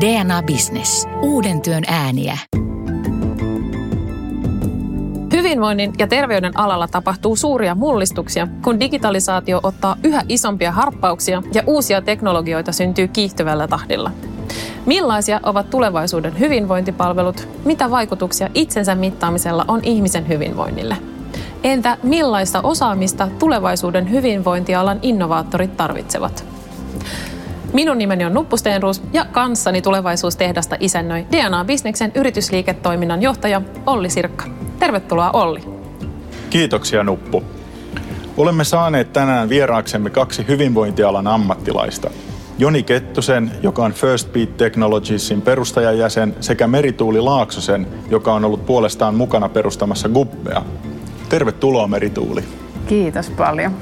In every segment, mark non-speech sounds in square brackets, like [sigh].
DNA Business. Uuden työn ääniä. Hyvinvoinnin ja terveyden alalla tapahtuu suuria mullistuksia, kun digitalisaatio ottaa yhä isompia harppauksia ja uusia teknologioita syntyy kiihtyvällä tahdilla. Millaisia ovat tulevaisuuden hyvinvointipalvelut? Mitä vaikutuksia itsensä mittaamisella on ihmisen hyvinvoinnille? Entä millaista osaamista tulevaisuuden hyvinvointialan innovaattorit tarvitsevat? Minun nimeni on Nuppu Stenruus ja kanssani tulevaisuustehdasta isännöi DNA Bisneksen yritysliiketoiminnan johtaja Olli Sirkka. Tervetuloa Olli. Kiitoksia Nuppu. Olemme saaneet tänään vieraaksemme kaksi hyvinvointialan ammattilaista. Joni Kettusen, joka on First Beat Technologiesin perustajajäsen, sekä Merituuli Laaksosen, joka on ollut puolestaan mukana perustamassa Gubbea. Tervetuloa Merituuli. Kiitos paljon.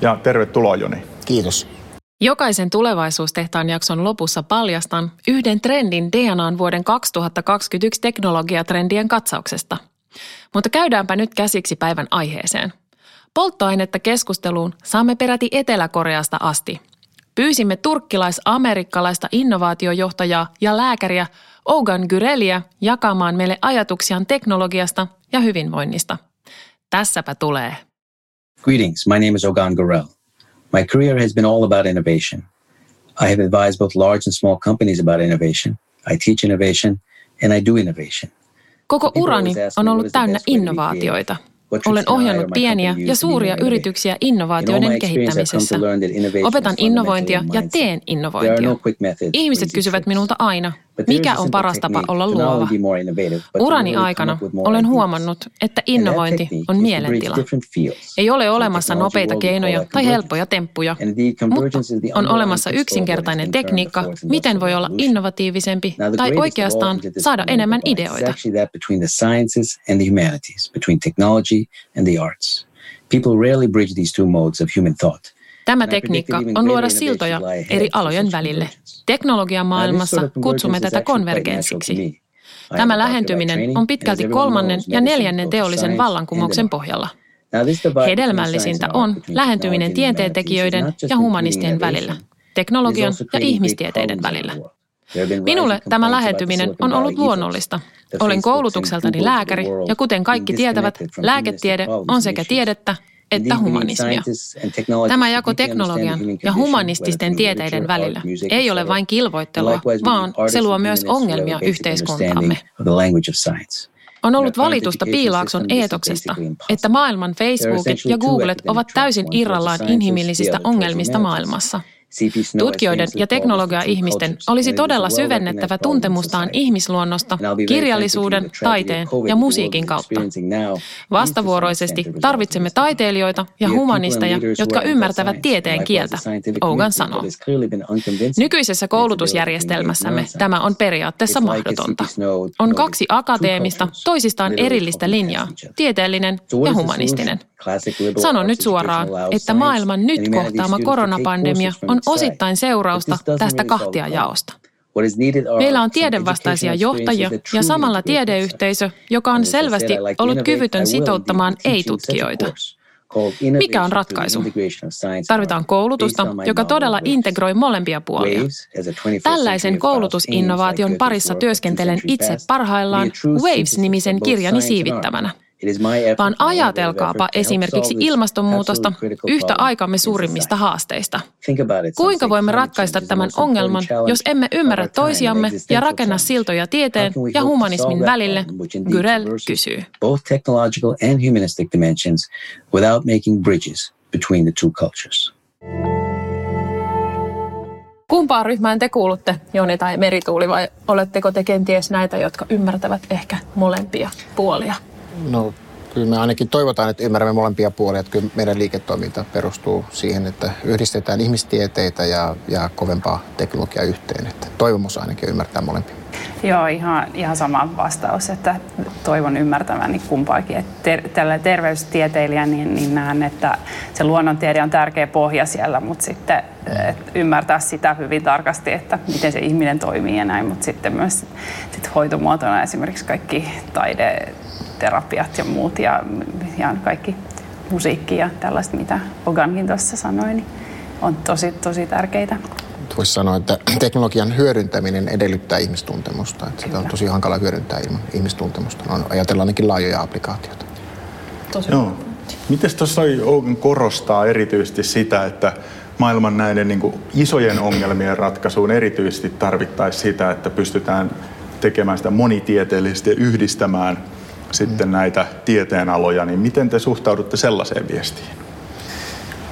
Ja tervetuloa Joni. Kiitos. Jokaisen tulevaisuustehtaan jakson lopussa paljastan yhden trendin DNAn vuoden 2021 teknologiatrendien katsauksesta. Mutta käydäänpä nyt käsiksi päivän aiheeseen. Polttoainetta keskusteluun saamme peräti Etelä-Koreasta asti. Pyysimme turkkilais-amerikkalaista innovaatiojohtajaa ja lääkäriä Ogan Gyrelia jakamaan meille ajatuksiaan teknologiasta ja hyvinvoinnista. Tässäpä tulee. Greetings, my name is Ogan Gurel. My career has been all about innovation. I have advised both large and small companies about innovation. I teach innovation and I do innovation. Koko urani on ollut täynnä innovaatioita. Olen ohjannut pieniä ja suuria yrityksiä innovaatioiden kehittämisessä. Opetan innovointia ja teen innovointia. No Ihmiset kysyvät minulta aina, mikä on paras tapa olla luova. Urani aikana olen huomannut, että innovointi on mielentila. Ei ole olemassa nopeita keinoja tai helppoja temppuja, mutta on olemassa yksinkertainen tekniikka, miten voi olla innovatiivisempi tai oikeastaan saada enemmän ideoita. People rarely bridge these two modes of human thought. Tämä tekniikka on luoda siltoja eri alojen välille. Teknologian maailmassa kutsumme tätä konvergenssiksi. Tämä lähentyminen on pitkälti kolmannen ja neljännen teollisen vallankumouksen pohjalla. Hedelmällisintä on lähentyminen tieteentekijöiden ja humanistien välillä, teknologian ja ihmistieteiden välillä. Minulle tämä lähentyminen on ollut luonnollista. Olen koulutukseltani lääkäri ja kuten kaikki tietävät, lääketiede on sekä tiedettä että humanismia. Tämä jako teknologian ja humanististen tieteiden välillä ei ole vain kilvoittelua, vaan se luo myös ongelmia yhteiskuntaamme. On ollut valitusta Piilaakson eetoksesta, että maailman Facebookit ja Googlet ovat täysin irrallaan inhimillisistä ongelmista maailmassa – Tutkijoiden ja teknologia-ihmisten olisi todella syvennettävä tuntemustaan ihmisluonnosta kirjallisuuden, taiteen ja musiikin kautta. Vastavuoroisesti tarvitsemme taiteilijoita ja humanisteja, jotka ymmärtävät tieteen kieltä, Ogan sanoo. Nykyisessä koulutusjärjestelmässämme tämä on periaatteessa mahdotonta. On kaksi akateemista, toisistaan erillistä linjaa, tieteellinen ja humanistinen. Sanon nyt suoraan, että maailman nyt kohtaama koronapandemia on osittain seurausta tästä kahtiajaosta. Meillä on tiedevastaisia johtajia ja samalla tiedeyhteisö, joka on selvästi ollut kyvytön sitouttamaan ei-tutkijoita. Mikä on ratkaisu? Tarvitaan koulutusta, joka todella integroi molempia puolia. Tällaisen koulutusinnovaation parissa työskentelen itse parhaillaan Waves-nimisen kirjani siivittämänä vaan ajatelkaapa esimerkiksi ilmastonmuutosta yhtä aikamme suurimmista haasteista. Kuinka voimme ratkaista tämän ongelman, jos emme ymmärrä toisiamme ja rakenna siltoja tieteen ja humanismin välille, Gyrel kysyy. Both technological and humanistic dimensions without making bridges between the two cultures. Kumpaan ryhmään te kuulutte, Joni tai Merituuli, vai oletteko te kenties näitä, jotka ymmärtävät ehkä molempia puolia? No kyllä me ainakin toivotaan, että ymmärrämme molempia puolia. Että kyllä meidän liiketoiminta perustuu siihen, että yhdistetään ihmistieteitä ja, ja kovempaa teknologiaa yhteen. Että toivomus ainakin ymmärtää molempia. Joo, ihan, ihan sama vastaus, että toivon ymmärtäväni kumpaakin. Että ter- tällä terveystieteilijä niin, niin näen, että se luonnontiede on tärkeä pohja siellä, mutta sitten ymmärtää sitä hyvin tarkasti, että miten se ihminen toimii ja näin, mutta sitten myös sit hoitomuotona esimerkiksi kaikki taide, terapiat ja muut ja, ja kaikki musiikki ja tällaista, mitä Ogankin tuossa sanoi, niin on tosi, tosi tärkeitä. voisi sanoa, että [clears throat] teknologian hyödyntäminen edellyttää ihmistuntemusta. Että sitä on tosi hankala hyödyntää ilman ihmistuntemusta. No, ajatellaan ainakin laajoja applikaatioita. Tosi Joo. Miten tuossa Ogen korostaa erityisesti sitä, että maailman näiden niin kuin isojen ongelmien ratkaisuun erityisesti tarvittaisiin sitä, että pystytään tekemään sitä monitieteellisesti ja yhdistämään sitten mm. näitä tieteenaloja, niin miten te suhtaudutte sellaiseen viestiin?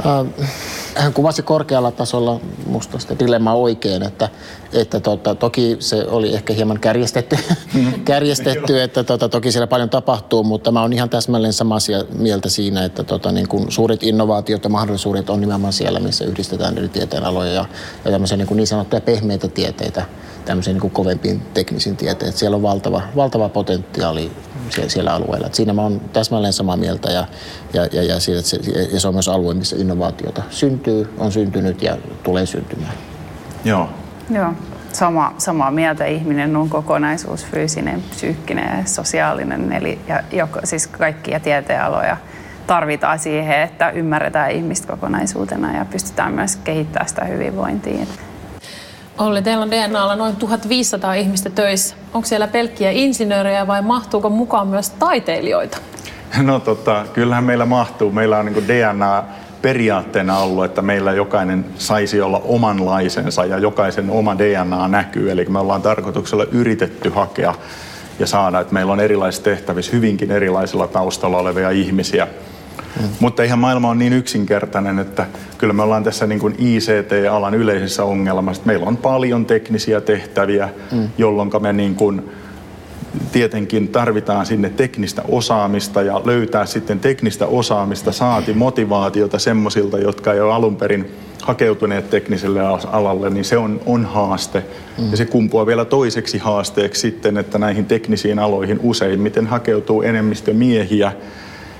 Äh, hän kuvasi korkealla tasolla musta sitä dilemmaa oikein, että, että tota, toki se oli ehkä hieman kärjestetty, mm-hmm. [laughs] kärjestetty että tota, toki siellä paljon tapahtuu, mutta mä oon ihan täsmälleen samaa mieltä siinä, että tota, niin kun suuret innovaatiot ja mahdollisuudet on nimenomaan siellä, missä yhdistetään eri tieteenaloja ja, ja tämmöisiä niin, niin sanottuja pehmeitä tieteitä tämmöisiin niin kuin kovempiin teknisiin tieteen. Että siellä on valtava, valtava potentiaali siellä, siellä alueella. Että siinä mä oon täsmälleen samaa mieltä ja, ja, ja, ja, siitä, se, ja se on myös alue, missä innovaatiota syntyy, on syntynyt ja tulee syntymään. Joo. Joo. Sama, samaa mieltä. Ihminen on kokonaisuus, fyysinen, psyykkinen ja sosiaalinen. Eli ja, joko, siis kaikkia tieteenaloja tarvitaan siihen, että ymmärretään ihmistä kokonaisuutena ja pystytään myös kehittämään sitä hyvinvointia. Olli, teillä on DNAlla noin 1500 ihmistä töissä. Onko siellä pelkkiä insinöörejä vai mahtuuko mukaan myös taiteilijoita? No tota, kyllähän meillä mahtuu. Meillä on niin DNA periaatteena ollut, että meillä jokainen saisi olla omanlaisensa ja jokaisen oma DNA näkyy. Eli me ollaan tarkoituksella yritetty hakea ja saada, että meillä on erilaisissa tehtävissä hyvinkin erilaisilla taustalla olevia ihmisiä. Mm. Mutta ihan maailma on niin yksinkertainen, että kyllä me ollaan tässä niin kuin ICT-alan yleisessä ongelmassa. Meillä on paljon teknisiä tehtäviä, mm. jolloin me niin kuin tietenkin tarvitaan sinne teknistä osaamista ja löytää sitten teknistä osaamista, saati motivaatiota semmoisilta, jotka ei ole alun perin hakeutuneet tekniselle alalle, niin se on, on haaste. Mm. Ja se kumpuaa vielä toiseksi haasteeksi sitten, että näihin teknisiin aloihin useimmiten hakeutuu enemmistö miehiä,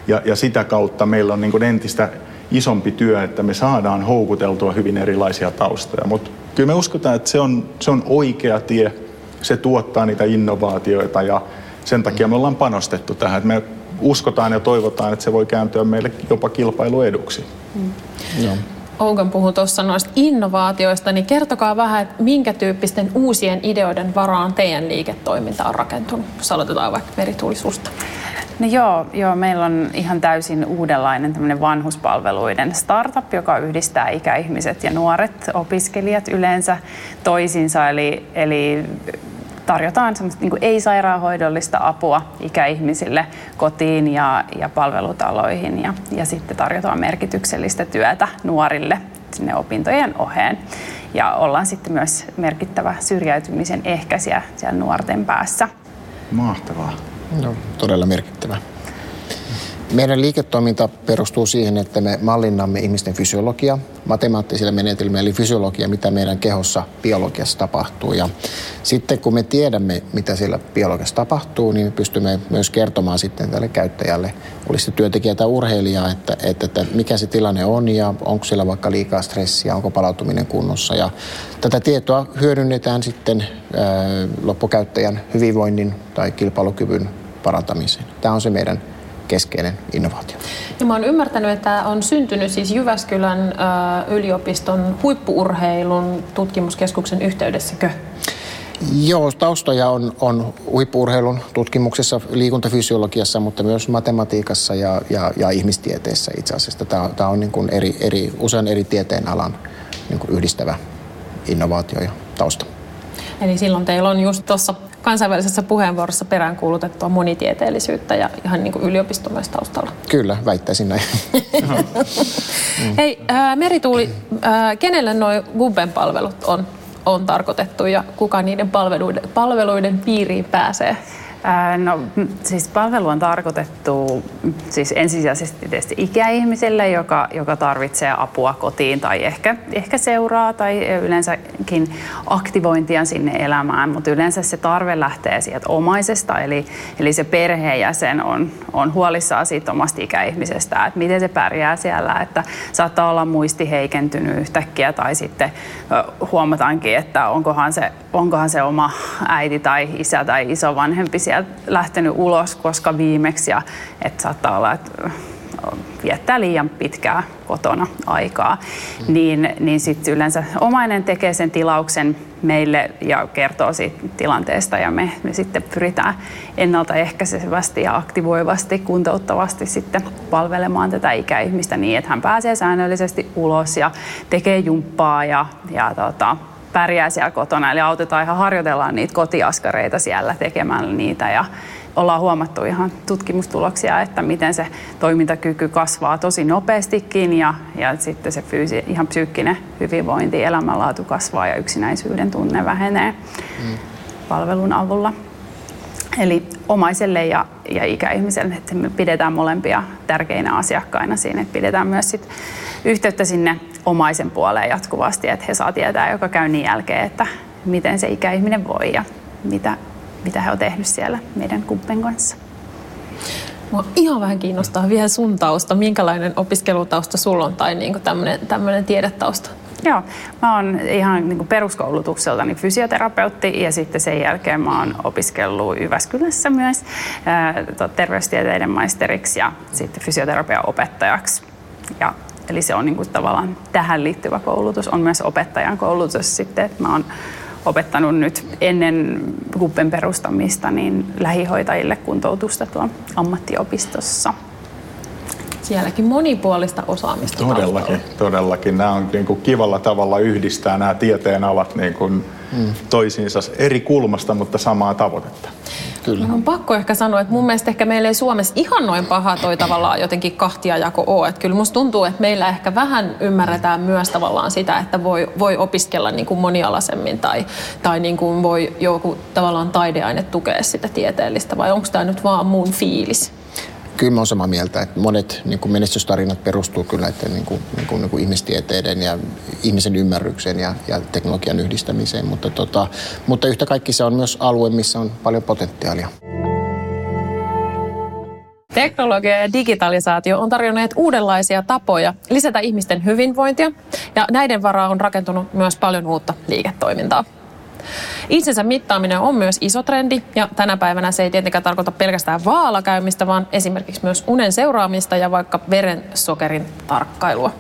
ja, ja sitä kautta meillä on niin kuin entistä isompi työ, että me saadaan houkuteltua hyvin erilaisia taustoja. Mutta kyllä me uskotaan, että se on, se on oikea tie, se tuottaa niitä innovaatioita ja sen takia me ollaan panostettu tähän. Että me uskotaan ja toivotaan, että se voi kääntyä meille jopa kilpailueduksi. Mm. Ougan puhui tuossa noista innovaatioista, niin kertokaa vähän, että minkä tyyppisten uusien ideoiden varaan teidän liiketoiminta on rakentunut, jos aloitetaan vaikka meritulisusta. No joo, joo, meillä on ihan täysin uudenlainen tämmöinen vanhuspalveluiden startup, joka yhdistää ikäihmiset ja nuoret opiskelijat yleensä toisinsa. Eli, eli tarjotaan semmoista niin ei-sairaanhoidollista apua ikäihmisille kotiin ja, ja palvelutaloihin ja, ja sitten tarjotaan merkityksellistä työtä nuorille sinne opintojen oheen. Ja ollaan sitten myös merkittävä syrjäytymisen ehkäisijä siellä nuorten päässä. Mahtavaa. No, todella merkittävä. Meidän liiketoiminta perustuu siihen, että me mallinnamme ihmisten fysiologia, matemaattisilla menetelmillä, eli fysiologia, mitä meidän kehossa biologiassa tapahtuu. Ja sitten kun me tiedämme, mitä siellä biologiassa tapahtuu, niin me pystymme myös kertomaan sitten tälle käyttäjälle, olisi se työntekijä tai urheilija, että, että, että mikä se tilanne on ja onko siellä vaikka liikaa stressiä, onko palautuminen kunnossa. Ja tätä tietoa hyödynnetään sitten ää, loppukäyttäjän hyvinvoinnin tai kilpailukyvyn parantamiseen. Tämä on se meidän keskeinen innovaatio. Ja mä oon ymmärtänyt, että on syntynyt siis Jyväskylän yliopiston huippuurheilun tutkimuskeskuksen yhteydessäkö? Joo, taustoja on, on huippuurheilun tutkimuksessa, liikuntafysiologiassa, mutta myös matematiikassa ja, ja, ja ihmistieteessä itse asiassa. Tämä, tämä on niin kuin eri, eri, usein eri tieteen alan niin kuin yhdistävä innovaatio ja tausta. Eli silloin teillä on just tuossa kansainvälisessä puheenvuorossa peräänkuulutettua monitieteellisyyttä ja ihan niin kuin taustalla. Kyllä, väittäisin näin. [laughs] Hei, äh, Merituuli, äh, kenelle nuo Gubben palvelut on, on tarkoitettu ja kuka niiden palveluiden, palveluiden piiriin pääsee? No siis palvelu on tarkoitettu siis ensisijaisesti tietysti ikäihmiselle, joka, joka tarvitsee apua kotiin tai ehkä, ehkä seuraa tai yleensäkin aktivointia sinne elämään, mutta yleensä se tarve lähtee sieltä omaisesta, eli, eli se perheenjäsen on, on huolissaan siitä omasta ikäihmisestä, että miten se pärjää siellä, että saattaa olla muisti heikentynyt yhtäkkiä tai sitten huomataankin, että onkohan se, onkohan se oma äiti tai isä tai isovanhempi siellä lähtenyt ulos, koska viimeksi ja että saattaa olla, että viettää liian pitkää kotona aikaa, mm. niin, niin sitten yleensä omainen tekee sen tilauksen meille ja kertoo siitä tilanteesta ja me, me sitten pyritään ennaltaehkäisevästi ja aktivoivasti, kuntouttavasti sitten palvelemaan tätä ikäihmistä niin, että hän pääsee säännöllisesti ulos ja tekee jumppaa ja, ja tota, pärjää siellä kotona. Eli autetaan ihan harjoitellaan niitä kotiaskareita siellä tekemällä niitä ja ollaan huomattu ihan tutkimustuloksia, että miten se toimintakyky kasvaa tosi nopeastikin ja, ja sitten se fyysi, ihan psyykkinen hyvinvointi, elämänlaatu kasvaa ja yksinäisyyden tunne vähenee mm. palvelun avulla. Eli omaiselle ja, ja ikäihmiselle, että me pidetään molempia tärkeinä asiakkaina siinä, että pidetään myös sit yhteyttä sinne omaisen puoleen jatkuvasti, että he saa tietää joka käynnin jälkeen, että miten se ikäihminen voi ja mitä, mitä he on tehnyt siellä meidän kumppen kanssa. Mua ihan vähän kiinnostaa vielä sun tausta. Minkälainen opiskelutausta sulla on tai niin tämmöinen tiedetausta? Joo, mä oon ihan niin peruskoulutukseltani fysioterapeutti ja sitten sen jälkeen mä oon opiskellut Jyväskylässä myös ää, terveystieteiden maisteriksi ja sitten fysioterapian opettajaksi. Ja, eli se on niin kuin tavallaan tähän liittyvä koulutus. On myös opettajan koulutus sitten, mä oon opettanut nyt ennen kuppen perustamista niin lähihoitajille kuntoutusta tuon ammattiopistossa. Sielläkin monipuolista osaamista Todellakin, taustalla. todellakin. Nämä on niin kuin kivalla tavalla yhdistää nämä tieteen alat niin kuin mm. toisiinsa eri kulmasta, mutta samaa tavoitetta. Kyllä. On pakko ehkä sanoa, että mun mielestä ehkä meillä ei Suomessa ihan noin paha toi tavallaan jotenkin kahtiajako ole. Että kyllä musta tuntuu, että meillä ehkä vähän ymmärretään myös tavallaan sitä, että voi, voi opiskella niin kuin monialaisemmin tai, tai niin kuin voi joku tavallaan taideaine tukea sitä tieteellistä. Vai onko tämä nyt vaan mun fiilis? Kyllä mä olen samaa mieltä, että monet niin kuin menestystarinat perustuu kyllä että niin kuin, niin kuin, niin kuin ihmistieteiden ja ihmisen ymmärrykseen ja, ja teknologian yhdistämiseen, mutta, tota, mutta yhtä kaikki se on myös alue, missä on paljon potentiaalia. Teknologia ja digitalisaatio on tarjonneet uudenlaisia tapoja lisätä ihmisten hyvinvointia ja näiden varaa on rakentunut myös paljon uutta liiketoimintaa. Itsensä mittaaminen on myös iso trendi ja tänä päivänä se ei tietenkään tarkoita pelkästään vaalakäymistä, vaan esimerkiksi myös unen seuraamista ja vaikka verensokerin tarkkailua.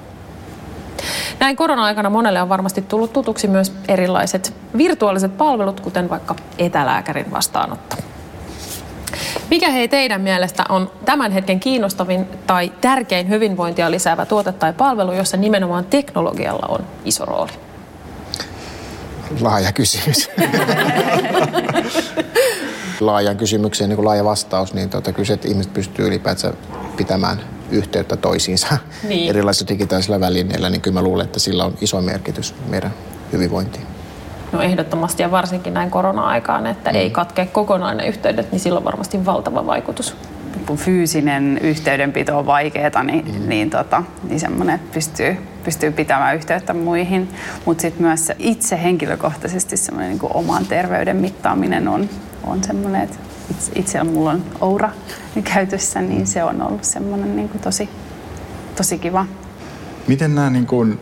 Näin korona-aikana monelle on varmasti tullut tutuksi myös erilaiset virtuaaliset palvelut, kuten vaikka etälääkärin vastaanotto. Mikä hei teidän mielestä on tämän hetken kiinnostavin tai tärkein hyvinvointia lisäävä tuote tai palvelu, jossa nimenomaan teknologialla on iso rooli? Laaja kysymys. Laajan kysymykseen niin kuin laaja vastaus, niin tota, kyllä se, että ihmiset pystyy ylipäätään pitämään yhteyttä toisiinsa niin. erilaisilla digitaalisilla välineillä, niin kyllä mä luulen, että sillä on iso merkitys meidän hyvinvointiin. No ehdottomasti ja varsinkin näin korona-aikaan, että mm. ei katkea kokonaan ne yhteydet, niin sillä on varmasti valtava vaikutus. Kun fyysinen yhteydenpito on vaikeaa, niin, mm. niin, tota, niin semmoinen pystyy pystyy pitämään yhteyttä muihin. Mutta sitten myös itse henkilökohtaisesti semmoinen niin oman terveyden mittaaminen on, on semmoinen, että itse, itse mulla on Oura käytössä, niin se on ollut semmoinen niin tosi, tosi kiva. Miten nämä niin kuin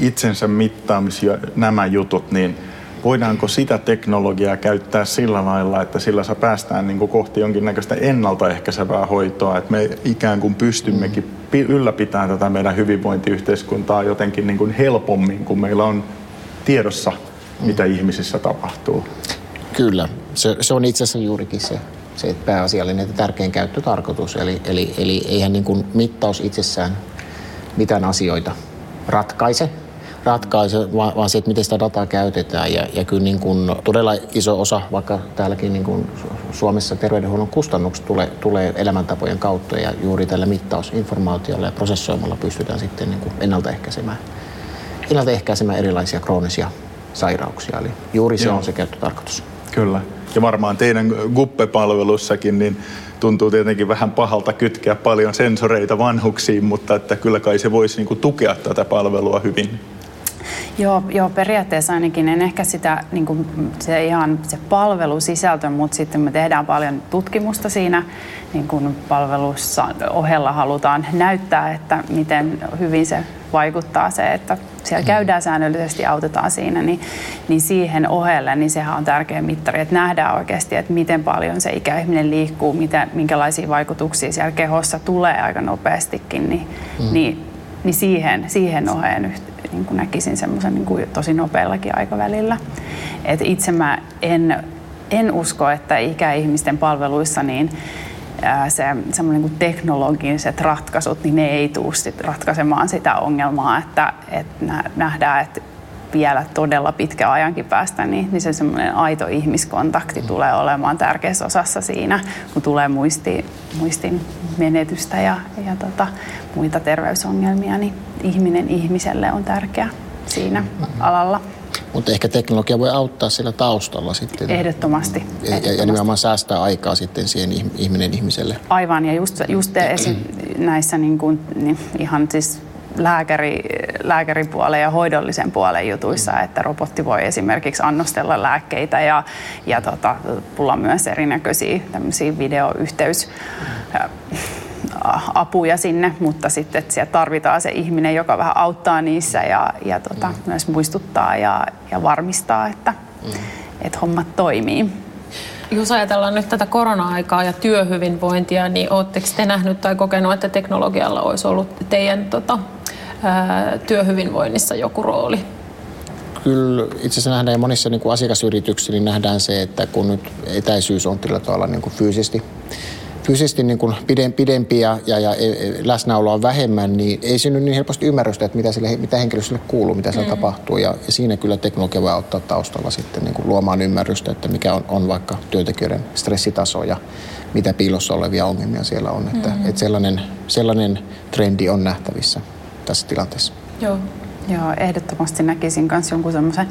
itsensä mittaamis nämä jutut, niin voidaanko sitä teknologiaa käyttää sillä lailla, että sillä saa päästään niin kuin kohti jonkinnäköistä ennaltaehkäisevää hoitoa, että me ikään kuin pystymmekin ylläpitämään tätä meidän hyvinvointiyhteiskuntaa jotenkin niin kuin helpommin, kun meillä on tiedossa, mitä mm. ihmisissä tapahtuu. Kyllä, se, se on itse asiassa juurikin se, se pääasiallinen ja tärkein käyttötarkoitus. Eli, eli, eli eihän niin kuin mittaus itsessään mitään asioita ratkaise, ratkaise, vaan, vaan se, että miten sitä dataa käytetään. Ja, ja kyllä niin kuin todella iso osa, vaikka täälläkin niin kuin Suomessa terveydenhuollon kustannukset tulee, tulee elämäntapojen kautta ja juuri tällä mittausinformaatiolla ja prosessoimalla pystytään sitten niin kuin ennaltaehkäisemään, ennaltaehkäisemään erilaisia kroonisia sairauksia. Eli juuri se Joo. on se käyttötarkoitus. Kyllä. Ja varmaan teidän GUPPE-palvelussakin niin tuntuu tietenkin vähän pahalta kytkeä paljon sensoreita vanhuksiin, mutta että kyllä kai se voisi niin kuin tukea tätä palvelua hyvin. Joo, joo, periaatteessa ainakin en ehkä sitä niin kuin se ihan se palvelusisältö, mutta sitten me tehdään paljon tutkimusta siinä niin kuin palvelussa ohella halutaan näyttää, että miten hyvin se vaikuttaa se, että siellä mm. käydään säännöllisesti, autetaan siinä, niin, niin siihen ohelle, niin sehän on tärkeä mittari, että nähdään oikeasti, että miten paljon se ikäihminen liikkuu, mitä, minkälaisia vaikutuksia siellä kehossa tulee aika nopeastikin, niin, mm. niin, niin siihen, siihen oheen niin kuin näkisin semmoisen niin kuin tosi nopeallakin aikavälillä. Et itse mä en, en usko, että ikäihmisten palveluissa niin se semmoinen kuin teknologiset ratkaisut, niin ne ei tule sit ratkaisemaan sitä ongelmaa, että, että nähdään, että vielä todella pitkä ajankin päästä, niin, niin se semmoinen aito ihmiskontakti tulee olemaan tärkeässä osassa siinä, kun tulee muisti, muistin menetystä ja, ja tota, muita terveysongelmia, niin ihminen ihmiselle on tärkeä siinä mm-hmm. alalla. Mutta ehkä teknologia voi auttaa sillä taustalla sitten. Ehdottomasti. Ja, Ehdottomasti. ja nimenomaan säästää aikaa sitten siihen ihminen ihmiselle. Aivan, ja just, just esi- näissä niin kuin, niin ihan siis lääkäri, lääkäripuolen ja hoidollisen puolen jutuissa, että robotti voi esimerkiksi annostella lääkkeitä ja, ja tota, tulla myös erinäköisiä videoyhteys apuja sinne, mutta sitten että siellä tarvitaan se ihminen, joka vähän auttaa niissä ja, ja tota, mm. myös muistuttaa ja, ja varmistaa, että, mm. että hommat toimii. Jos ajatellaan nyt tätä korona-aikaa ja työhyvinvointia, niin oletteko te nähnyt tai kokenut, että teknologialla olisi ollut teidän tota, työhyvinvoinnissa joku rooli? Kyllä itse asiassa nähdään monissa niin kuin asiakasyrityksissä, niin nähdään se, että kun nyt etäisyys on tällä tavalla niin kuin fyysisesti fyysisesti niin kuin pidempi ja, ja, ja e, e, läsnäoloa on vähemmän, niin ei synny niin helposti ymmärrystä, että mitä, sille, mitä henkilöstölle kuuluu, mitä siellä mm. tapahtuu. Ja, ja siinä kyllä teknologia voi auttaa taustalla sitten niin kuin luomaan ymmärrystä, että mikä on, on vaikka työntekijöiden stressitaso ja mitä piilossa olevia ongelmia siellä on. Että, mm. että sellainen, sellainen trendi on nähtävissä tässä tilanteessa. Joo. Joo, ehdottomasti näkisin myös jonkun semmoisen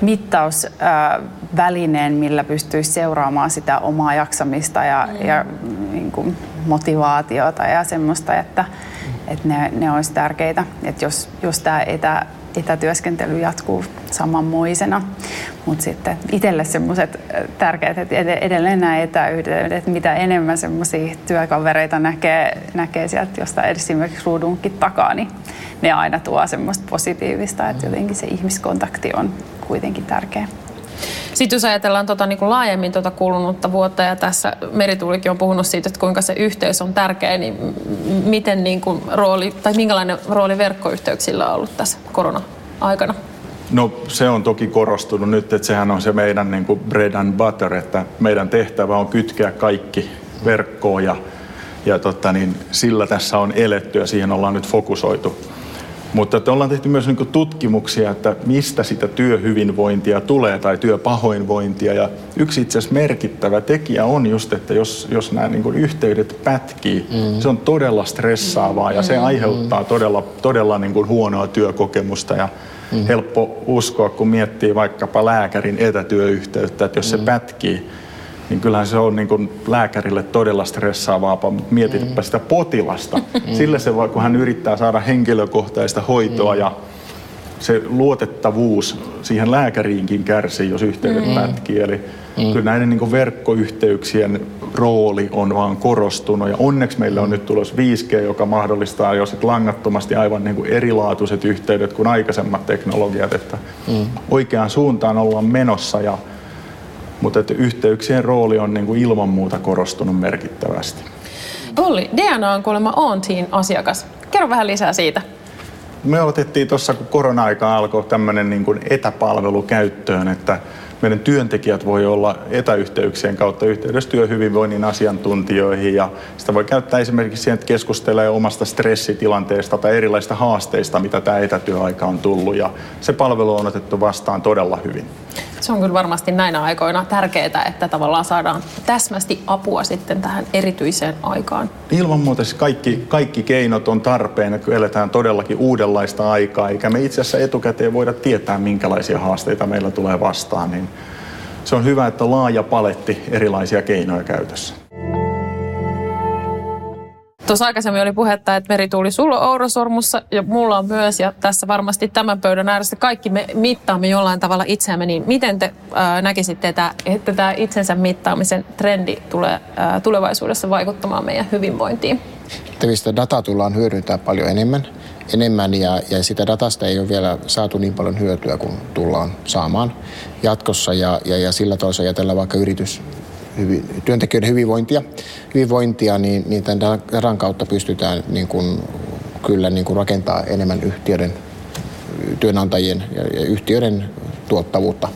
mittausvälineen, millä pystyisi seuraamaan sitä omaa jaksamista ja, mm. ja niin kuin motivaatiota ja semmoista, että, että ne, ne olisi tärkeitä. Että jos, jos tämä etä, etätyöskentely jatkuu samanmoisena. Mutta sitten itselle semmoiset tärkeät, että edelleen nämä etäyhteydet, että mitä enemmän semmoisia työkavereita näkee, näkee sieltä jostain esimerkiksi ruudunkin takaa, niin ne aina tuo semmoista positiivista, että jotenkin se ihmiskontakti on kuitenkin tärkeä. Sitten jos ajatellaan tota, niin kuin laajemmin tuota kulunutta vuotta ja tässä Merituulikin on puhunut siitä, että kuinka se yhteys on tärkeä, niin miten niin kuin rooli, tai minkälainen rooli verkkoyhteyksillä on ollut tässä korona-aikana? No se on toki korostunut nyt, että sehän on se meidän niin kuin bread and butter, että meidän tehtävä on kytkeä kaikki verkkoon ja, ja totta, niin sillä tässä on eletty ja siihen ollaan nyt fokusoitu. Mutta että ollaan tehty myös niin tutkimuksia, että mistä sitä työhyvinvointia tulee tai työpahoinvointia. Ja yksi itse asiassa merkittävä tekijä on just, että jos, jos nämä niin yhteydet pätkii, mm. se on todella stressaavaa ja se mm. aiheuttaa todella, todella niin huonoa työkokemusta. Ja mm. helppo uskoa, kun miettii vaikkapa lääkärin etätyöyhteyttä, että jos se mm. pätkii, niin kyllähän se on niin kuin lääkärille todella stressaavaa, mutta mietitpä mm. sitä potilasta. [laughs] Mm. Sille se voi, kun hän yrittää saada henkilökohtaista hoitoa mm. ja se luotettavuus siihen lääkäriinkin kärsii, jos yhteydet mm. pätkii. Eli mm. kyllä näiden niin verkkoyhteyksien rooli on vaan korostunut. Ja onneksi meillä on nyt tulos 5G, joka mahdollistaa jo sit langattomasti aivan niin kuin erilaatuiset yhteydet kuin aikaisemmat teknologiat. Että mm. oikeaan suuntaan ollaan menossa ja mutta että yhteyksien rooli on niin kuin ilman muuta korostunut merkittävästi. Olli, DNA on kuulemma OnTeam asiakas. Kerro vähän lisää siitä. Me otettiin tuossa, kun korona-aika alkoi tämmöinen niin kuin etäpalvelu käyttöön, että meidän työntekijät voi olla etäyhteyksien kautta yhteydessä työhyvinvoinnin asiantuntijoihin ja sitä voi käyttää esimerkiksi siihen, että keskustelee omasta stressitilanteesta tai erilaisista haasteista, mitä tämä etätyöaika on tullut ja se palvelu on otettu vastaan todella hyvin. Se on kyllä varmasti näinä aikoina tärkeää, että tavallaan saadaan täsmästi apua sitten tähän erityiseen aikaan. Ilman muuta siis kaikki, kaikki keinot on tarpeen, kun eletään todellakin uudenlaista aikaa, eikä me itse asiassa etukäteen voida tietää, minkälaisia haasteita meillä tulee vastaan, niin se on hyvä, että laaja paletti erilaisia keinoja käytössä. Tuossa aikaisemmin oli puhetta, että merituuli sulla on Ourosormussa ja mulla on myös. Ja tässä varmasti tämän pöydän ääressä kaikki me mittaamme jollain tavalla itseämme. Niin miten te äh, näkisitte, että, että tämä itsensä mittaamisen trendi tulee äh, tulevaisuudessa vaikuttamaan meidän hyvinvointiin? Tehtävistä dataa tullaan hyödyntämään paljon enemmän. enemmän ja, ja sitä datasta ei ole vielä saatu niin paljon hyötyä kuin tullaan saamaan jatkossa ja, ja, ja sillä toisella ajatellaan vaikka yritys, hyvi, työntekijöiden hyvinvointia, hyvinvointia niin, niin tämän datan kautta pystytään niin kuin, kyllä niin kuin rakentaa enemmän yhtiöiden, työnantajien ja, ja yhtiöiden tuottavuutta.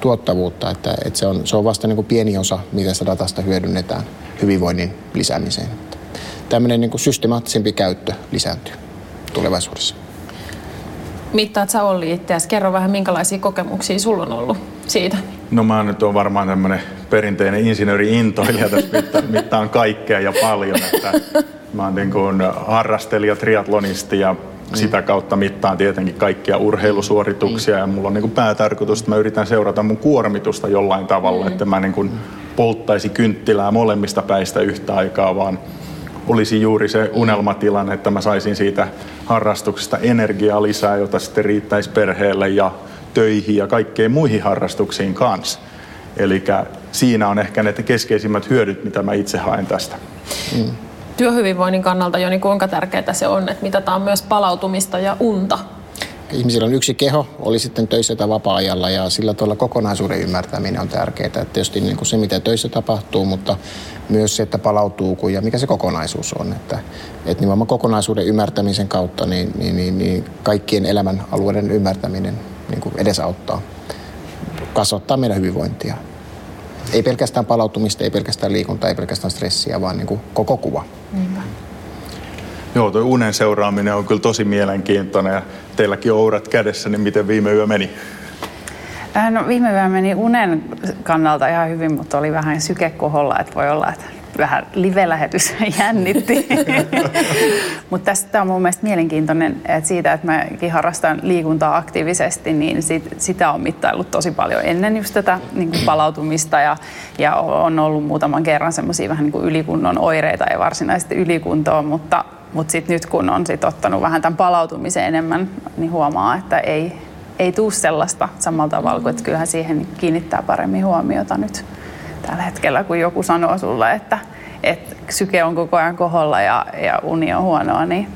tuottavuutta että, että se, on, se on vasta niin kuin pieni osa, miten sitä datasta hyödynnetään hyvinvoinnin lisäämiseen. Tämmöinen niin kuin systemaattisempi käyttö lisääntyy tulevaisuudessa. Mittaat sä Olli itseäsi. Kerro vähän, minkälaisia kokemuksia sulla on ollut siitä? No mä nyt on varmaan tämmöinen perinteinen insinööri-intoilija. Tässä [laughs] mitta, mittaan kaikkea ja paljon. Että mä oon niin kuin harrastelija, triatlonisti ja sitä kautta mittaan tietenkin kaikkia urheilusuorituksia ja mulla on niin kuin päätarkoitus, että mä yritän seurata mun kuormitusta jollain tavalla, että mä niin kuin polttaisi kynttilää molemmista päistä yhtä aikaa, vaan olisi juuri se unelmatilanne, että mä saisin siitä harrastuksesta energiaa lisää, jota sitten riittäisi perheelle ja töihin ja kaikkeen muihin harrastuksiin kanssa. Eli siinä on ehkä ne keskeisimmät hyödyt, mitä mä itse haen tästä. Mm. Työhyvinvoinnin kannalta, Joni, kuinka tärkeää se on, että mitataan myös palautumista ja unta? ihmisillä on yksi keho, oli sitten töissä tai vapaa-ajalla ja sillä tuolla kokonaisuuden ymmärtäminen on tärkeää. Että tietysti niin kuin se, mitä töissä tapahtuu, mutta myös se, että palautuu ja mikä se kokonaisuus on. Että, että nimenomaan kokonaisuuden ymmärtämisen kautta niin, niin, niin, niin kaikkien elämän alueiden ymmärtäminen niin kuin edesauttaa, kasvattaa meidän hyvinvointia. Ei pelkästään palautumista, ei pelkästään liikuntaa, ei pelkästään stressiä, vaan niin kuin koko kuva. Niinpä. Joo, tuo unen seuraaminen on kyllä tosi mielenkiintoinen ja teilläkin on ourat kädessä, niin miten viime yö meni? Äh, no, viime yö meni unen kannalta ihan hyvin, mutta oli vähän sykekoholla, että voi olla, että vähän live-lähetys jännitti. [laughs] mutta tästä on mun mielestä mielenkiintoinen, että siitä, että mäkin harrastan liikuntaa aktiivisesti, niin sit, sitä on mittaillut tosi paljon ennen just tätä niin kuin palautumista ja, ja on ollut muutaman kerran semmoisia vähän niin kuin ylikunnon oireita, ei varsinaisesti ylikuntoa, mutta mutta sitten nyt kun on sit ottanut vähän tämän palautumisen enemmän, niin huomaa, että ei, ei tule sellaista samalla tavalla kuin, että kyllähän siihen kiinnittää paremmin huomiota nyt tällä hetkellä, kun joku sanoo sulle, että, että syke on koko ajan koholla ja, ja uni on huonoa, niin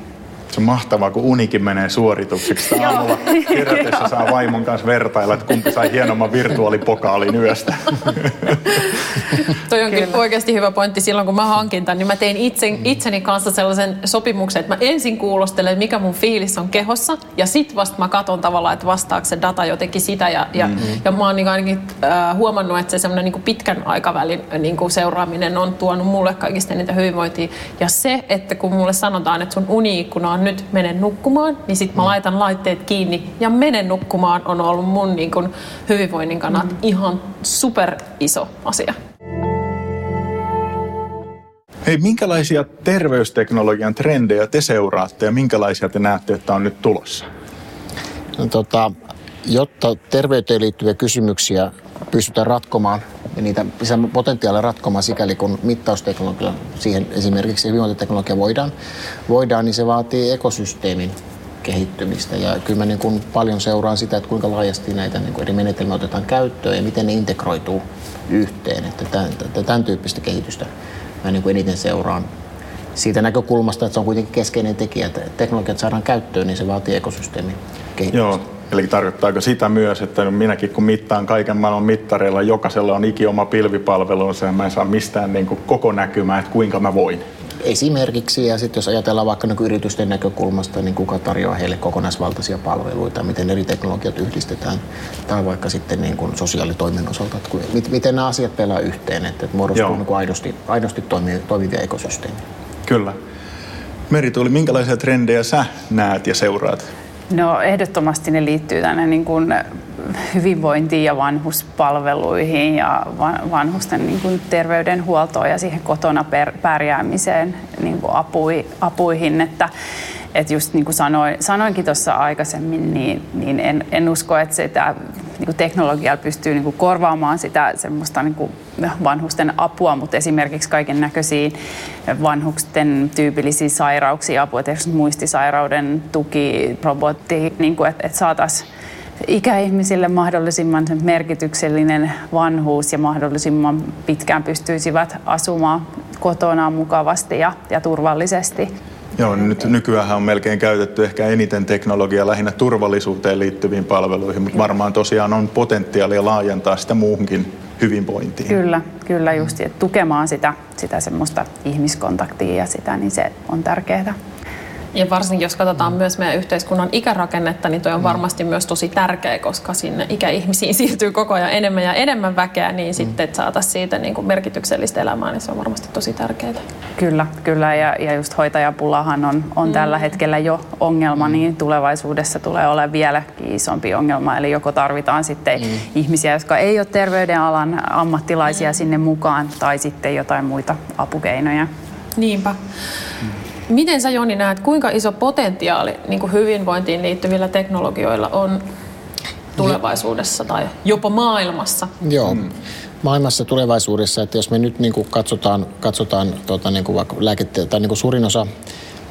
se on mahtavaa, kun unikin menee suorituksiksi. Aamulla herätessä [laughs] saa vaimon kanssa vertailla, että kumpi sai hienomman virtuaalipokaalin yöstä. [laughs] Toi onkin Kyllä. oikeasti hyvä pointti. Silloin kun mä hankin tämän, niin mä tein itse, mm. itseni kanssa sellaisen sopimuksen, että mä ensin kuulostelen, mikä mun fiilis on kehossa, ja sit vasta mä katon tavallaan, että vastaako se data jotenkin sitä. Ja, ja, mm-hmm. ja mä oon niin ainakin äh, huomannut, että se semmoinen niin pitkän aikavälin niin kuin seuraaminen on tuonut mulle kaikista niitä hyvinvointia. Ja se, että kun mulle sanotaan, että sun uniikkuna on nyt menen nukkumaan, niin sitten mä mm. laitan laitteet kiinni ja menen nukkumaan on ollut mun niin kun, hyvinvoinnin kannalta mm. ihan super iso asia. Hei, minkälaisia terveysteknologian trendejä te seuraatte ja minkälaisia te näette, että on nyt tulossa? No, tota, jotta terveyteen liittyviä kysymyksiä pystytään ratkomaan ja niitä potentiaalia ratkomaan sikäli kun mittausteknologia, siihen esimerkiksi hyvinvointiteknologia voidaan, voidaan, niin se vaatii ekosysteemin kehittymistä. Ja kyllä mä niin kuin paljon seuraan sitä, että kuinka laajasti näitä niin kuin eri menetelmiä otetaan käyttöön ja miten ne integroituu yhteen. Että tämän, tämän tyyppistä kehitystä mä niin kuin eniten seuraan siitä näkökulmasta, että se on kuitenkin keskeinen tekijä, että teknologiat saadaan käyttöön, niin se vaatii ekosysteemin kehittymistä. Joo, Eli tarkoittaako sitä myös, että minäkin kun mittaan kaiken maailman mittareilla, jokaisella on iki oma pilvipalvelunsa ja mä en saa mistään niin kuin koko näkymää, että kuinka mä voin? Esimerkiksi, ja sitten jos ajatellaan vaikka niin yritysten näkökulmasta, niin kuka tarjoaa heille kokonaisvaltaisia palveluita, miten eri teknologiat yhdistetään, tai vaikka sitten niin kuin sosiaalitoimen osalta, että miten nämä asiat pelaa yhteen, että, muodostuu niin kuin aidosti, aidosti toimivia ekosysteemiä. Kyllä. Meri tuli, minkälaisia trendejä sä näet ja seuraat? No ehdottomasti ne liittyy tänne niin kuin hyvinvointiin ja vanhuspalveluihin ja vanhusten niin kuin terveydenhuoltoon ja siihen kotona pärjäämiseen niin kuin apuihin. Että, että just niin kuin sanoin, sanoinkin tuossa aikaisemmin, niin, niin en, en usko, että sitä niin teknologialla pystyy niin kuin korvaamaan sitä semmoista niin kuin vanhusten apua, mutta esimerkiksi kaiken näköisiä vanhusten tyypillisiä sairauksia, apua, esimerkiksi muistisairauden tuki, robotti, niin kuin, että, että saataisiin ikäihmisille mahdollisimman merkityksellinen vanhuus ja mahdollisimman pitkään pystyisivät asumaan kotona mukavasti ja, ja turvallisesti. Joo, nyt nykyään on melkein käytetty ehkä eniten teknologiaa lähinnä turvallisuuteen liittyviin palveluihin, mutta varmaan tosiaan on potentiaalia laajentaa sitä muuhunkin hyvinvointiin. Kyllä, kyllä just, tukemaan sitä, sitä semmoista ihmiskontaktia ja sitä, niin se on tärkeää. Ja varsinkin jos katsotaan mm. myös meidän yhteiskunnan ikärakennetta, niin toi on mm. varmasti myös tosi tärkeä, koska sinne ikäihmisiin [laughs] siirtyy koko ajan enemmän ja enemmän väkeä, niin mm. sitten, että saataisiin siitä niin kuin merkityksellistä elämää, niin se on varmasti tosi tärkeää. Kyllä, kyllä. Ja, ja just hoitajapulahan on, on mm. tällä hetkellä jo ongelma, mm. niin tulevaisuudessa tulee olemaan vielä isompi ongelma. Eli joko tarvitaan sitten mm. ihmisiä, jotka ei ole terveydenalan ammattilaisia mm. sinne mukaan, tai sitten jotain muita apukeinoja. Niinpä. Mm. Miten sä Joni näet, kuinka iso potentiaali niin kuin hyvinvointiin liittyvillä teknologioilla on tulevaisuudessa tai jopa maailmassa? Joo. Mm maailmassa tulevaisuudessa, että jos me nyt niin kuin katsotaan, katsotaan tuota, niin kuin vaikka lääkete- tai niin kuin suurin osa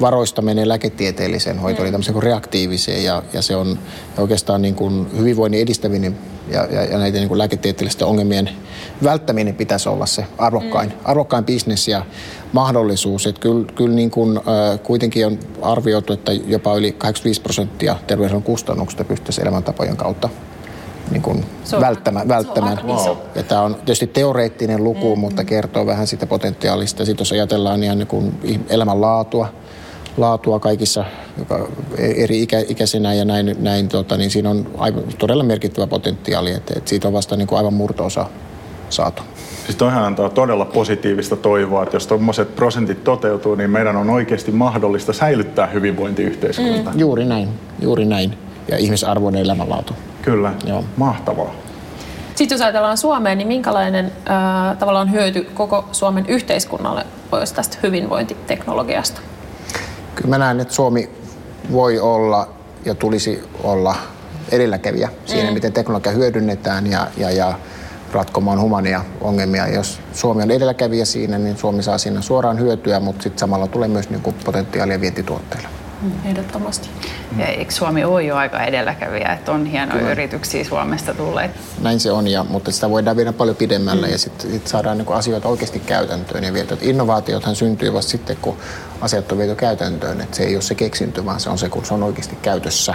varoista menee lääketieteelliseen hoitoon, mm. tämmöiseen reaktiiviseen, ja, ja se on oikeastaan niin kuin hyvinvoinnin edistäminen ja, ja, ja näiden niin kuin lääketieteellisten ongelmien välttäminen pitäisi olla se arvokkain, mm. arvokkain bisnes ja mahdollisuus. Että kyllä, kyllä niin kuin, äh, kuitenkin on arvioitu, että jopa yli 85 prosenttia terveydenhuollon kustannuksista pystyisi elämäntapojen kautta niin kuin välttämään. välttämään. Wow. Ja tämä on tietysti teoreettinen luku, mm. mutta kertoo vähän sitä potentiaalista. Sitten jos ajatellaan niin, niin kuin elämänlaatua, laatua kaikissa eri ikä, ikäisenä ja näin, näin tota, niin siinä on aivan, todella merkittävä potentiaali, että, että siitä on vasta niin kuin aivan murto-osa saatu. Siis toihan antaa todella positiivista toivoa, että jos tuommoiset prosentit toteutuu, niin meidän on oikeasti mahdollista säilyttää hyvinvointiyhteiskunta. Mm. Juuri näin, juuri näin. Ja ihmisarvoinen elämänlaatu. Kyllä, Joo. mahtavaa. Sitten jos ajatellaan Suomeen, niin minkälainen äh, tavallaan hyöty koko Suomen yhteiskunnalle olisi tästä hyvinvointiteknologiasta? Kyllä mä näen, että Suomi voi olla ja tulisi olla edelläkävijä siinä, mm. miten teknologia hyödynnetään ja, ja, ja ratkomaan humania ongelmia. Jos Suomi on edelläkävijä siinä, niin Suomi saa siinä suoraan hyötyä, mutta sitten samalla tulee myös niin potentiaalia vientituotteille. Mm, ehdottomasti. Ja eikö Suomi ole jo aika edelläkävijä, että on hienoja Kyllä. yrityksiä Suomesta tulleet? Näin se on, ja, mutta sitä voidaan viedä paljon pidemmälle mm. ja sitten sit saadaan niin asioita oikeasti käytäntöön ja viety. Innovaatiothan syntyy vasta sitten, kun asiat on viety käytäntöön. Että se ei ole se keksintö, vaan se on se, kun se on oikeasti käytössä.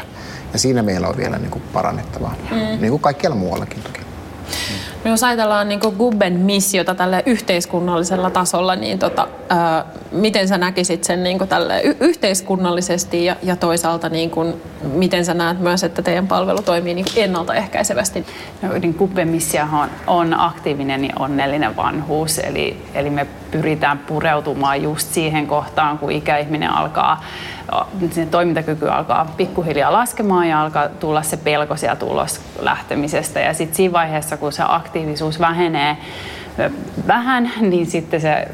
Ja siinä meillä on vielä niin kuin parannettavaa, mm. niin kuin kaikkialla muuallakin toki. No jos ajatellaan niin Gubben missiota tälle yhteiskunnallisella tasolla, niin tota, ää, miten sä näkisit sen niin tälle y- yhteiskunnallisesti ja, ja toisaalta niin kuin, miten sä näet myös, että teidän palvelu toimii niin ennaltaehkäisevästi? No, niin Gubben missiohan on aktiivinen ja onnellinen vanhuus, eli, eli me pyritään pureutumaan just siihen kohtaan, kun ikäihminen alkaa sen toimintakyky alkaa pikkuhiljaa laskemaan ja alkaa tulla se pelko sieltä ulos lähtemisestä. Ja sitten siinä vaiheessa, kun se aktiivisuus vähenee vähän, niin sitten se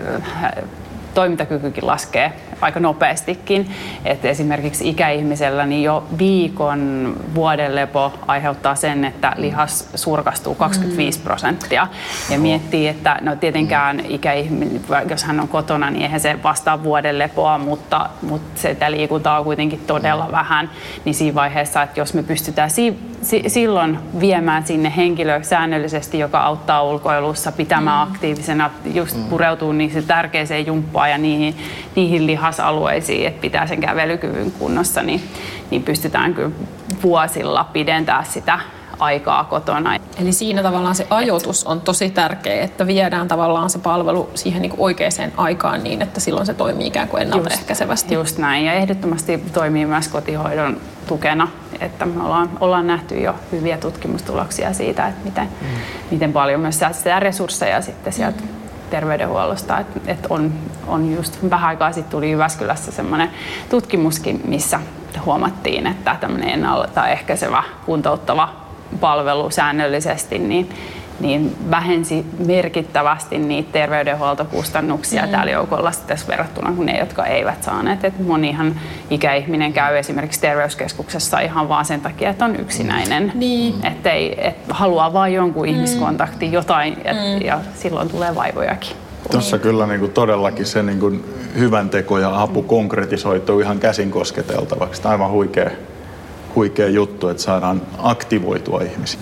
toimintakykykin laskee aika nopeastikin. Että esimerkiksi ikäihmisellä niin jo viikon vuodenlepo aiheuttaa sen, että lihas surkastuu 25 mm. prosenttia. Ja miettii, että no tietenkään ikäihminen, jos hän on kotona, niin eihän se vastaa vuodenlepoa, mutta, mutta sitä liikuntaa on kuitenkin todella mm. vähän. Niin siinä vaiheessa, että jos me pystytään si- si- silloin viemään sinne henkilö säännöllisesti, joka auttaa ulkoilussa, pitämään mm. aktiivisena, just pureutuu niihin tärkeiseen jumppaan ja niihin, niihin lihas alueisiin, että pitää sen kävelykyvyn kunnossa, niin, niin pystytään kyllä vuosilla pidentää sitä aikaa kotona. Eli siinä tavallaan se ajoitus on tosi tärkeä, että viedään tavallaan se palvelu siihen niin oikeaan aikaan niin, että silloin se toimii ikään kuin ennaltaehkäisevästi. Just, just näin, ja ehdottomasti toimii myös kotihoidon tukena, että me ollaan, ollaan nähty jo hyviä tutkimustuloksia siitä, että miten, mm. miten paljon myös säästetään resursseja sitten sieltä mm terveydenhuollosta. Et, et on, on just vähän aikaa sitten tuli Jyväskylässä semmoinen tutkimuskin, missä huomattiin, että tämmöinen ennaltaehkäisevä kuntouttava palvelu säännöllisesti, niin niin vähensi merkittävästi niitä terveydenhuoltokustannuksia mm. täällä joukolla verrattuna kuin ne, jotka eivät saaneet. Et monihan ikäihminen käy esimerkiksi terveyskeskuksessa ihan vaan sen takia, että on yksinäinen. Niin. Että et haluaa vain jonkun mm. ihmiskontakti, jotain, et, mm. ja silloin tulee vaivojakin. Tuossa kyllä niin kuin todellakin se niin kuin hyvän teko ja apu konkretisoituu ihan käsin kosketeltavaksi. Tämä on aivan huikea, huikea juttu, että saadaan aktivoitua ihmisiä.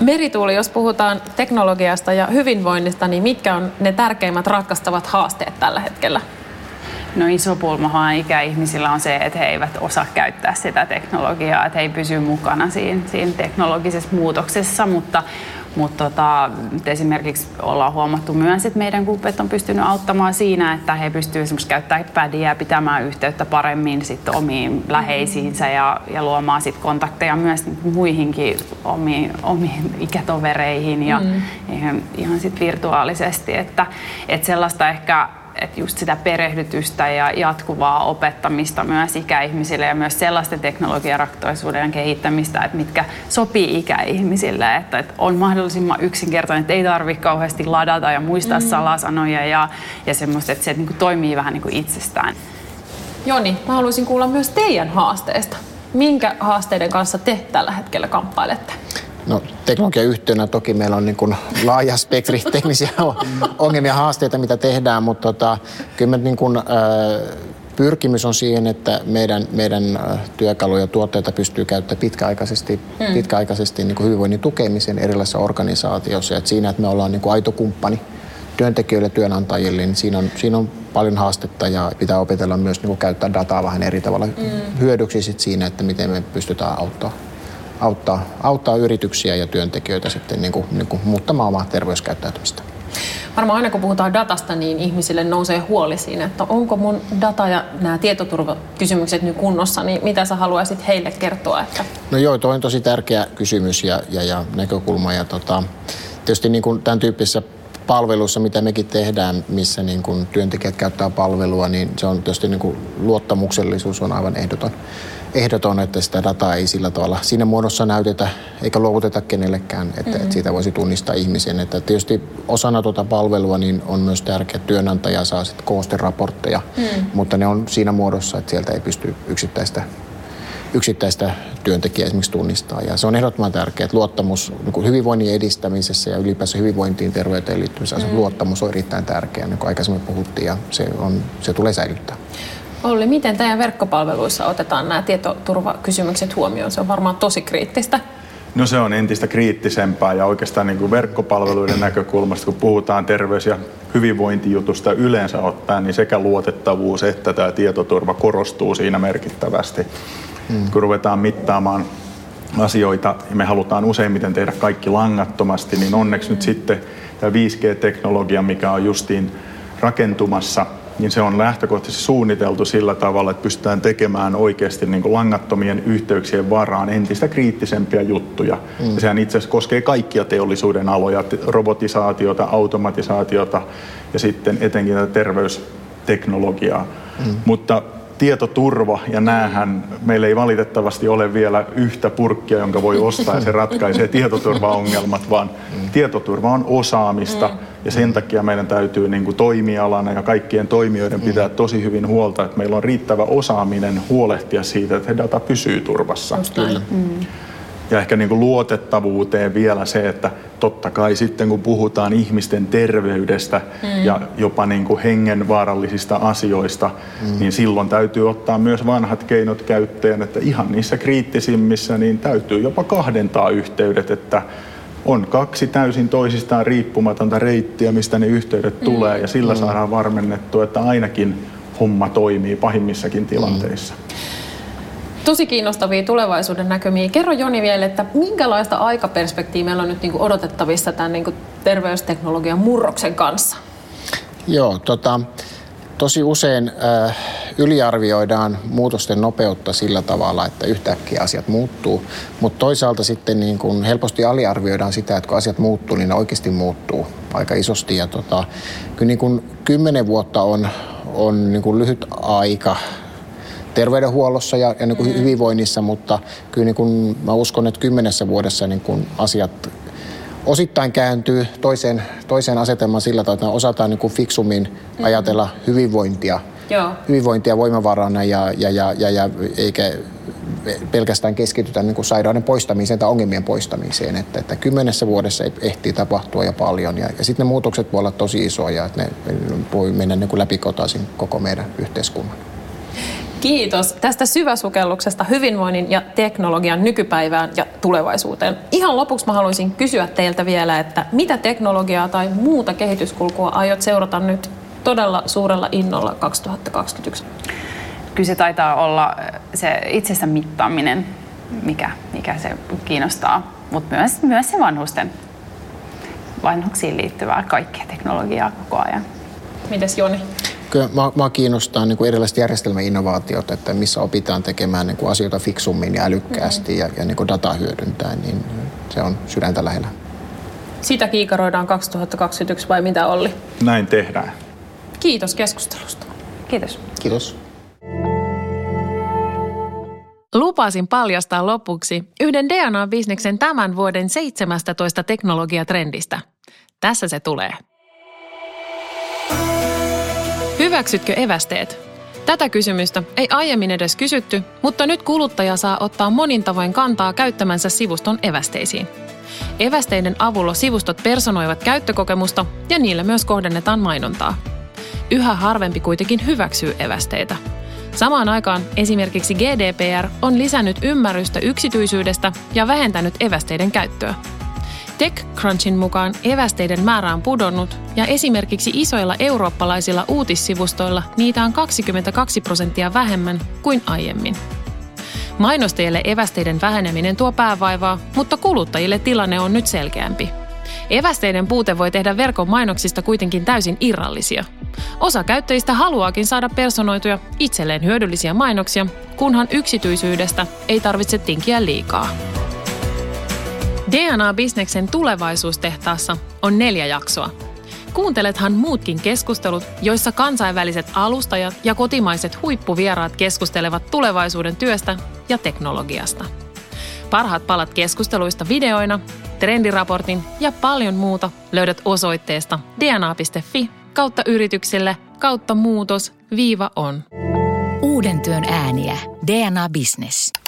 Merituuli, jos puhutaan teknologiasta ja hyvinvoinnista, niin mitkä on ne tärkeimmät ratkaistavat haasteet tällä hetkellä? No iso pulmahan ikäihmisillä on se, että he eivät osaa käyttää sitä teknologiaa, että he ei pysy mukana siinä, siinä teknologisessa muutoksessa, mutta mutta tota, esimerkiksi ollaan huomattu myös, että meidän kupet on pystynyt auttamaan siinä, että he pystyvät esimerkiksi käyttämään pädiä ja pitämään yhteyttä paremmin sit omiin läheisiinsä ja, ja luomaan sit kontakteja myös muihinkin omiin, omiin ikätovereihin ja mm. ihan, ihan sit virtuaalisesti. Että, että sellaista ehkä että just sitä perehdytystä ja jatkuvaa opettamista myös ikäihmisille ja myös sellaisten teknologiaratkaisuuden kehittämistä, että mitkä sopii ikäihmisille, että, että on mahdollisimman yksinkertainen, että ei tarvitse kauheasti ladata ja muistaa mm. salasanoja ja, ja semmoista, että se niin kuin toimii vähän niin kuin itsestään. Joni, mä haluaisin kuulla myös teidän haasteesta. Minkä haasteiden kanssa te tällä hetkellä kamppailette? No teknologiayhtiönä toki meillä on niin kuin laaja spektri [laughs] teknisiä ongelmia ja haasteita, mitä tehdään, mutta tota, kyllä me niin kuin, äh, pyrkimys on siihen, että meidän, meidän työkaluja ja tuotteita pystyy käyttämään pitkäaikaisesti, mm. pitkäaikaisesti niin kuin hyvinvoinnin tukemiseen erilaisissa organisaatioissa. Että siinä, että me ollaan niin kuin aito kumppani työntekijöille ja työnantajille, niin siinä on, siinä on paljon haastetta ja pitää opetella myös niin kuin käyttää dataa vähän eri tavalla mm. hyödyksi sit siinä, että miten me pystytään auttamaan auttaa, auttaa yrityksiä ja työntekijöitä sitten niin kuin, niin kuin muuttamaan omaa terveyskäyttäytymistä. Varmaan aina kun puhutaan datasta, niin ihmisille nousee huoli siinä, että onko mun data ja nämä tietoturvakysymykset nyt kunnossa, niin mitä sä haluaisit heille kertoa? Että... No joo, toi on tosi tärkeä kysymys ja, ja, ja näkökulma. Ja tota, tietysti niin kuin tämän tyyppisessä palvelussa, mitä mekin tehdään, missä niin kuin työntekijät käyttää palvelua, niin se on tietysti niin kuin luottamuksellisuus on aivan ehdoton ehdoton, että sitä dataa ei sillä tavalla siinä muodossa näytetä eikä luovuteta kenellekään, että, mm-hmm. että siitä voisi tunnistaa ihmisen. Että tietysti osana tuota palvelua niin on myös tärkeää, että työnantaja saa sitten koosteraportteja, mm. mutta ne on siinä muodossa, että sieltä ei pysty yksittäistä yksittäistä työntekijää esimerkiksi tunnistaa. Ja se on ehdottoman tärkeää, että luottamus niin hyvinvoinnin edistämisessä ja ylipäänsä hyvinvointiin terveyteen liittymisessä mm. luottamus on erittäin tärkeää, niin kuin aikaisemmin puhuttiin, ja se, on, se tulee säilyttää. Olli, miten teidän verkkopalveluissa otetaan nämä tietoturvakysymykset huomioon? Se on varmaan tosi kriittistä. No se on entistä kriittisempää ja oikeastaan niin kuin verkkopalveluiden näkökulmasta, kun puhutaan terveys- ja hyvinvointijutusta yleensä ottaen, niin sekä luotettavuus että tämä tietoturva korostuu siinä merkittävästi. Hmm. Kun ruvetaan mittaamaan asioita ja me halutaan useimmiten tehdä kaikki langattomasti, niin onneksi nyt sitten tämä 5G-teknologia, mikä on justiin rakentumassa – niin se on lähtökohtaisesti suunniteltu sillä tavalla, että pystytään tekemään oikeasti niin kuin langattomien yhteyksien varaan entistä kriittisempiä juttuja. Mm. Ja sehän itse asiassa koskee kaikkia teollisuuden aloja, robotisaatiota, automatisaatiota ja sitten etenkin tätä terveysteknologiaa. Mm. Mutta tietoturva ja näähän, meillä ei valitettavasti ole vielä yhtä purkkia, jonka voi ostaa ja se ratkaisee [laughs] tietoturvaongelmat, vaan mm. tietoturva on osaamista mm. Ja sen takia meidän täytyy niin kuin toimialana ja kaikkien toimijoiden pitää tosi hyvin huolta, että meillä on riittävä osaaminen huolehtia siitä, että data pysyy turvassa. Kyllä. Mm. Ja ehkä niin kuin luotettavuuteen vielä se, että totta kai sitten kun puhutaan ihmisten terveydestä mm. ja jopa niin kuin hengenvaarallisista asioista, mm. niin silloin täytyy ottaa myös vanhat keinot käyttöön, että ihan niissä kriittisimmissä niin täytyy jopa kahdentaa yhteydet, että on kaksi täysin toisistaan riippumatonta reittiä, mistä ne yhteydet mm. tulee ja sillä mm. saadaan varmennettua, että ainakin homma toimii pahimmissakin tilanteissa. Mm tosi kiinnostavia tulevaisuuden näkymiä. Kerro Joni vielä, että minkälaista aikaperspektiiviä meillä on nyt niin odotettavissa tämän niin kuin terveysteknologian murroksen kanssa? Joo, tota, tosi usein äh, yliarvioidaan muutosten nopeutta sillä tavalla, että yhtäkkiä asiat muuttuu, mutta toisaalta sitten niin kun helposti aliarvioidaan sitä, että kun asiat muuttuu, niin ne oikeasti muuttuu aika isosti. Ja tota, kyllä niin kun kymmenen vuotta on, on niin kun lyhyt aika terveydenhuollossa ja, ja niin kuin mm. hyvinvoinnissa, mutta kyllä niin kuin mä uskon, että kymmenessä vuodessa niin kuin asiat osittain kääntyy toiseen, toiseen asetelmaan sillä tavalla, että osataan niin kuin fiksummin mm. ajatella hyvinvointia, Joo. hyvinvointia voimavarana ja, ja, ja, ja, ja eikä pelkästään keskitytä niin kuin sairauden poistamiseen tai ongelmien poistamiseen. Että, että kymmenessä vuodessa ehtii tapahtua ja paljon. Ja, ja sitten ne muutokset voi olla tosi isoja, että ne voi mennä niin kuin läpikotaisin koko meidän yhteiskunnan. Kiitos tästä syväsukelluksesta hyvinvoinnin ja teknologian nykypäivään ja tulevaisuuteen. Ihan lopuksi mä haluaisin kysyä teiltä vielä, että mitä teknologiaa tai muuta kehityskulkua aiot seurata nyt todella suurella innolla 2021? Kyllä se taitaa olla se itsensä mittaaminen, mikä, mikä se kiinnostaa, mutta myös, myös se vanhusten, vanhuksiin liittyvää kaikkea teknologiaa koko ajan. Mites Joni? Kyllä mä, mä kiinnostaa niin kuin erilaiset järjestelmäinnovaatiot, että missä opitaan tekemään niin kuin asioita fiksummin ja älykkäästi mm-hmm. ja, ja niin kuin dataa hyödyntäen, niin se on sydäntä lähellä. Sitä kiikaroidaan 2021 vai mitä Olli? Näin tehdään. Kiitos keskustelusta. Kiitos. Kiitos. Lupasin paljastaa lopuksi yhden DNA-bisneksen tämän vuoden 17 teknologiatrendistä. Tässä se tulee. Hyväksytkö evästeet? Tätä kysymystä ei aiemmin edes kysytty, mutta nyt kuluttaja saa ottaa monin tavoin kantaa käyttämänsä sivuston evästeisiin. Evästeiden avulla sivustot personoivat käyttökokemusta ja niillä myös kohdennetaan mainontaa. Yhä harvempi kuitenkin hyväksyy evästeitä. Samaan aikaan esimerkiksi GDPR on lisännyt ymmärrystä yksityisyydestä ja vähentänyt evästeiden käyttöä. TechCrunchin mukaan evästeiden määrä on pudonnut ja esimerkiksi isoilla eurooppalaisilla uutissivustoilla niitä on 22 prosenttia vähemmän kuin aiemmin. Mainostajille evästeiden väheneminen tuo päävaivaa, mutta kuluttajille tilanne on nyt selkeämpi. Evästeiden puute voi tehdä verkon mainoksista kuitenkin täysin irrallisia. Osa käyttäjistä haluaakin saada personoituja itselleen hyödyllisiä mainoksia, kunhan yksityisyydestä ei tarvitse tinkiä liikaa. DNA-bisneksen tulevaisuustehtaassa on neljä jaksoa. Kuuntelethan muutkin keskustelut, joissa kansainväliset alustajat ja kotimaiset huippuvieraat keskustelevat tulevaisuuden työstä ja teknologiasta. Parhaat palat keskusteluista videoina, trendiraportin ja paljon muuta löydät osoitteesta dna.fi kautta yrityksille kautta muutos viiva on. Uuden työn ääniä. DNA Business.